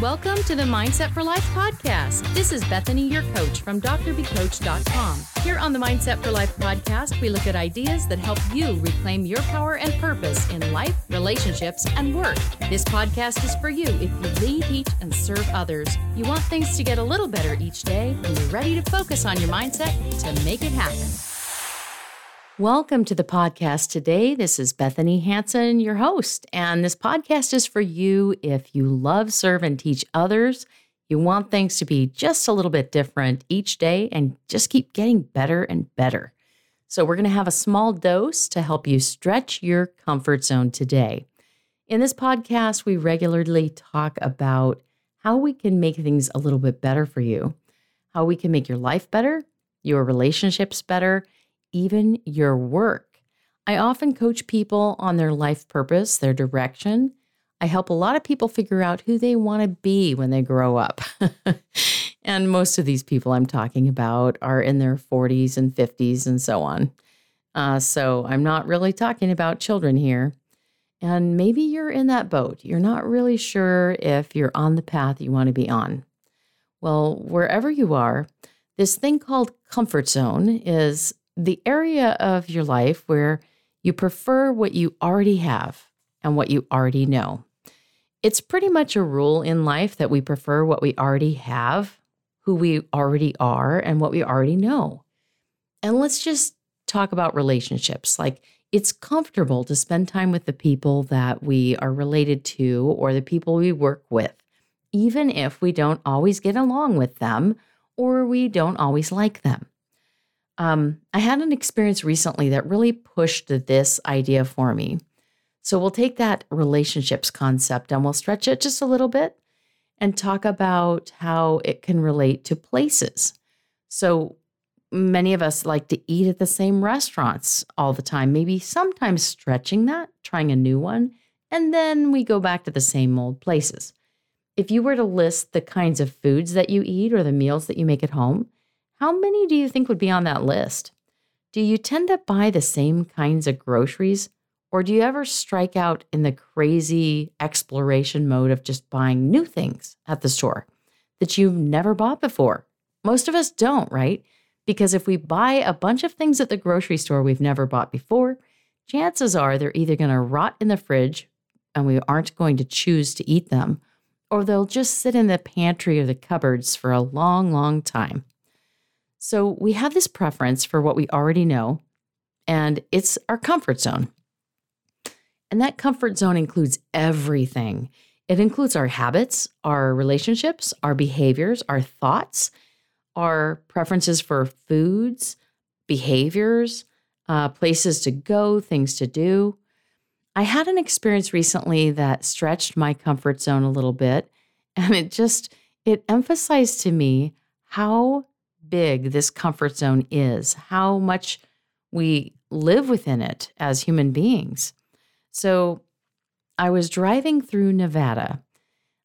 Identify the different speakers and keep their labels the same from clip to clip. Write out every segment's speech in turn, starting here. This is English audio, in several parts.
Speaker 1: Welcome to the Mindset for Life podcast. This is Bethany, your coach from drbcoach.com. Here on the Mindset for Life podcast, we look at ideas that help you reclaim your power and purpose in life, relationships, and work. This podcast is for you if you lead, teach, and serve others. You want things to get a little better each day, and you're ready to focus on your mindset to make it happen. Welcome to the podcast today. This is Bethany Hanson, your host, and this podcast is for you if you love, serve, and teach others. You want things to be just a little bit different each day and just keep getting better and better. So, we're going to have a small dose to help you stretch your comfort zone today. In this podcast, we regularly talk about how we can make things a little bit better for you, how we can make your life better, your relationships better even your work. I often coach people on their life purpose, their direction. I help a lot of people figure out who they want to be when they grow up. and most of these people I'm talking about are in their 40s and 50s and so on. Uh, so I'm not really talking about children here. And maybe you're in that boat. You're not really sure if you're on the path you want to be on. Well, wherever you are, this thing called comfort zone is the area of your life where you prefer what you already have and what you already know. It's pretty much a rule in life that we prefer what we already have, who we already are, and what we already know. And let's just talk about relationships. Like, it's comfortable to spend time with the people that we are related to or the people we work with, even if we don't always get along with them or we don't always like them. Um, I had an experience recently that really pushed this idea for me. So we'll take that relationships concept and we'll stretch it just a little bit and talk about how it can relate to places. So many of us like to eat at the same restaurants all the time, maybe sometimes stretching that, trying a new one, and then we go back to the same old places. If you were to list the kinds of foods that you eat or the meals that you make at home, how many do you think would be on that list? Do you tend to buy the same kinds of groceries? Or do you ever strike out in the crazy exploration mode of just buying new things at the store that you've never bought before? Most of us don't, right? Because if we buy a bunch of things at the grocery store we've never bought before, chances are they're either going to rot in the fridge and we aren't going to choose to eat them, or they'll just sit in the pantry or the cupboards for a long, long time. So we have this preference for what we already know, and it's our comfort zone. And that comfort zone includes everything. It includes our habits, our relationships, our behaviors, our thoughts, our preferences for foods, behaviors, uh, places to go, things to do. I had an experience recently that stretched my comfort zone a little bit, and it just it emphasized to me how big this comfort zone is, how much we live within it as human beings. So I was driving through Nevada.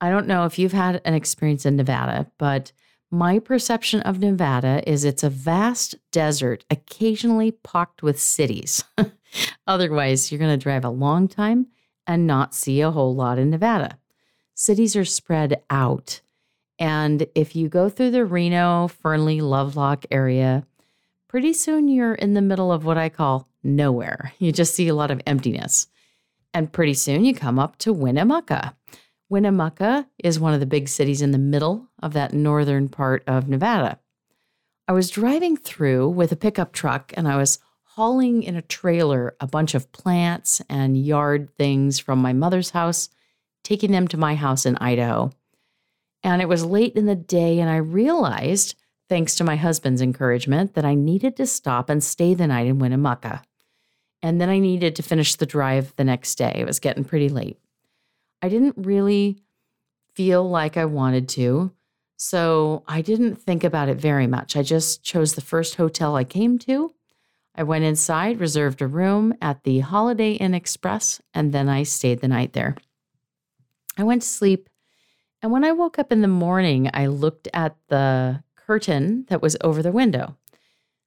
Speaker 1: I don't know if you've had an experience in Nevada, but my perception of Nevada is it's a vast desert, occasionally pocked with cities. Otherwise, you're going to drive a long time and not see a whole lot in Nevada. Cities are spread out. And if you go through the Reno, Fernley, Lovelock area, pretty soon you're in the middle of what I call nowhere. You just see a lot of emptiness. And pretty soon you come up to Winnemucca. Winnemucca is one of the big cities in the middle of that northern part of Nevada. I was driving through with a pickup truck and I was hauling in a trailer a bunch of plants and yard things from my mother's house, taking them to my house in Idaho. And it was late in the day, and I realized, thanks to my husband's encouragement, that I needed to stop and stay the night in Winnemucca. And then I needed to finish the drive the next day. It was getting pretty late. I didn't really feel like I wanted to, so I didn't think about it very much. I just chose the first hotel I came to. I went inside, reserved a room at the Holiday Inn Express, and then I stayed the night there. I went to sleep and when I woke up in the morning, I looked at the curtain that was over the window.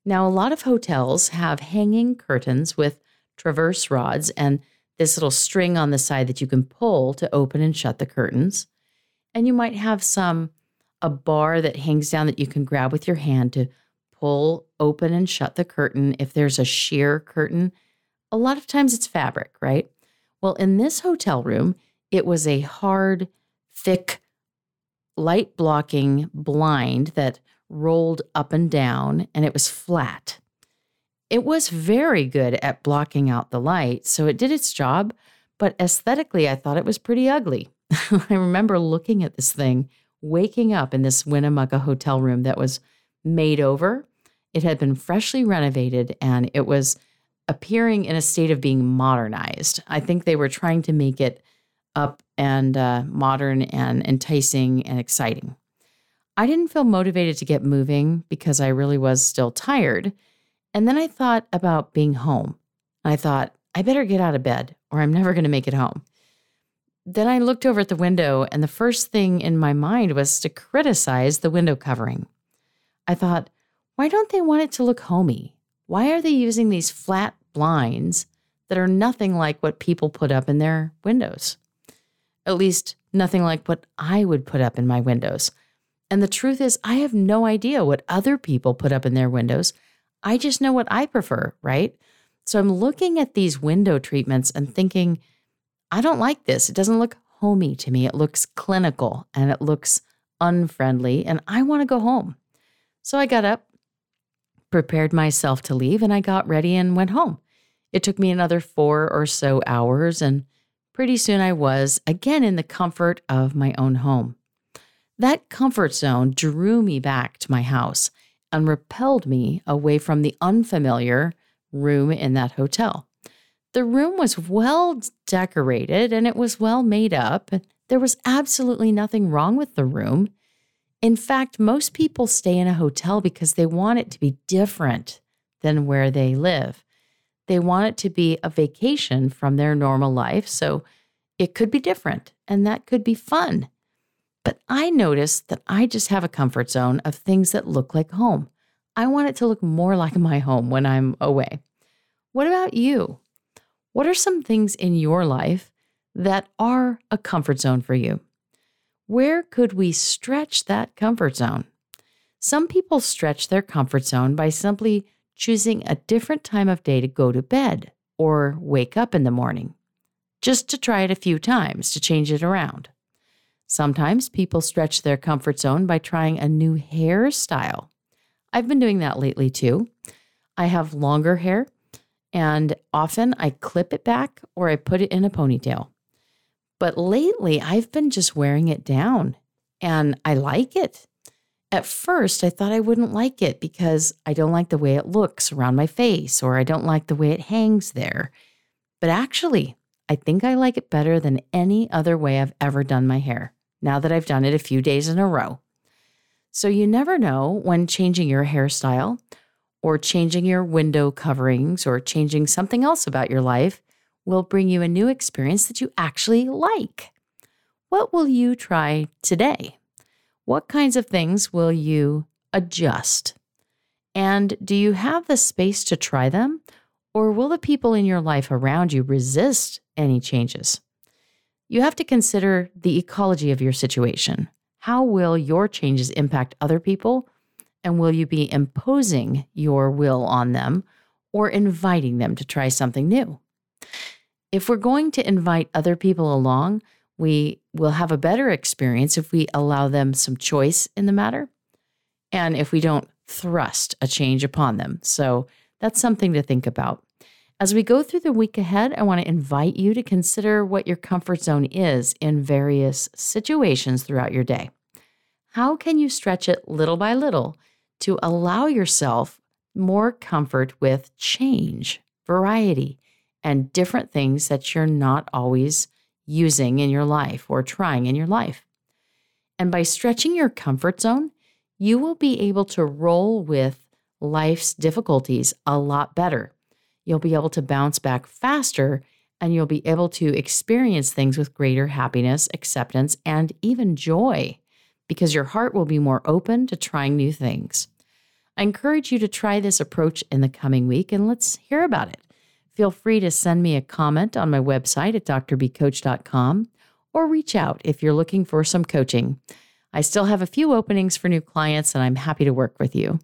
Speaker 1: Now, a lot of hotels have hanging curtains with traverse rods and this little string on the side that you can pull to open and shut the curtains. And you might have some, a bar that hangs down that you can grab with your hand to pull open and shut the curtain. If there's a sheer curtain, a lot of times it's fabric, right? Well, in this hotel room, it was a hard, thick, light blocking blind that rolled up and down and it was flat. It was very good at blocking out the light, so it did its job, but aesthetically, I thought it was pretty ugly. I remember looking at this thing, waking up in this Winnemucca hotel room that was made over. It had been freshly renovated and it was appearing in a state of being modernized. I think they were trying to make it up and uh, modern and enticing and exciting. I didn't feel motivated to get moving because I really was still tired. And then I thought about being home. I thought, I better get out of bed or I'm never going to make it home. Then I looked over at the window, and the first thing in my mind was to criticize the window covering. I thought, why don't they want it to look homey? Why are they using these flat blinds that are nothing like what people put up in their windows? At least, nothing like what I would put up in my windows. And the truth is, I have no idea what other people put up in their windows. I just know what I prefer, right? So I'm looking at these window treatments and thinking, I don't like this. It doesn't look homey to me. It looks clinical and it looks unfriendly, and I want to go home. So I got up, prepared myself to leave, and I got ready and went home. It took me another four or so hours, and pretty soon I was again in the comfort of my own home. That comfort zone drew me back to my house and repelled me away from the unfamiliar room in that hotel. The room was well decorated and it was well made up. There was absolutely nothing wrong with the room. In fact, most people stay in a hotel because they want it to be different than where they live. They want it to be a vacation from their normal life. So it could be different and that could be fun. But I noticed that I just have a comfort zone of things that look like home. I want it to look more like my home when I'm away. What about you? What are some things in your life that are a comfort zone for you? Where could we stretch that comfort zone? Some people stretch their comfort zone by simply choosing a different time of day to go to bed or wake up in the morning, just to try it a few times to change it around. Sometimes people stretch their comfort zone by trying a new hairstyle. I've been doing that lately too. I have longer hair and often I clip it back or I put it in a ponytail. But lately, I've been just wearing it down and I like it. At first, I thought I wouldn't like it because I don't like the way it looks around my face or I don't like the way it hangs there. But actually, I think I like it better than any other way I've ever done my hair now that I've done it a few days in a row. So you never know when changing your hairstyle or changing your window coverings or changing something else about your life will bring you a new experience that you actually like. What will you try today? What kinds of things will you adjust? And do you have the space to try them? Or will the people in your life around you resist any changes? You have to consider the ecology of your situation. How will your changes impact other people and will you be imposing your will on them or inviting them to try something new? If we're going to invite other people along, we will have a better experience if we allow them some choice in the matter and if we don't thrust a change upon them. So that's something to think about. As we go through the week ahead, I want to invite you to consider what your comfort zone is in various situations throughout your day. How can you stretch it little by little to allow yourself more comfort with change, variety, and different things that you're not always using in your life or trying in your life. And by stretching your comfort zone, you will be able to roll with life's difficulties a lot better. You'll be able to bounce back faster and you'll be able to experience things with greater happiness, acceptance, and even joy because your heart will be more open to trying new things. I encourage you to try this approach in the coming week and let's hear about it. Feel free to send me a comment on my website at drbcoach.com or reach out if you're looking for some coaching. I still have a few openings for new clients, and I'm happy to work with you.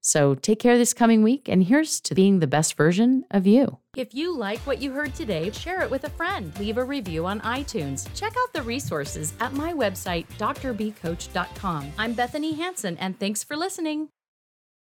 Speaker 1: So take care this coming week, and here's to being the best version of you. If you like what you heard today, share it with a friend. Leave a review on iTunes. Check out the resources at my website, drbcoach.com. I'm Bethany Hanson, and thanks for listening.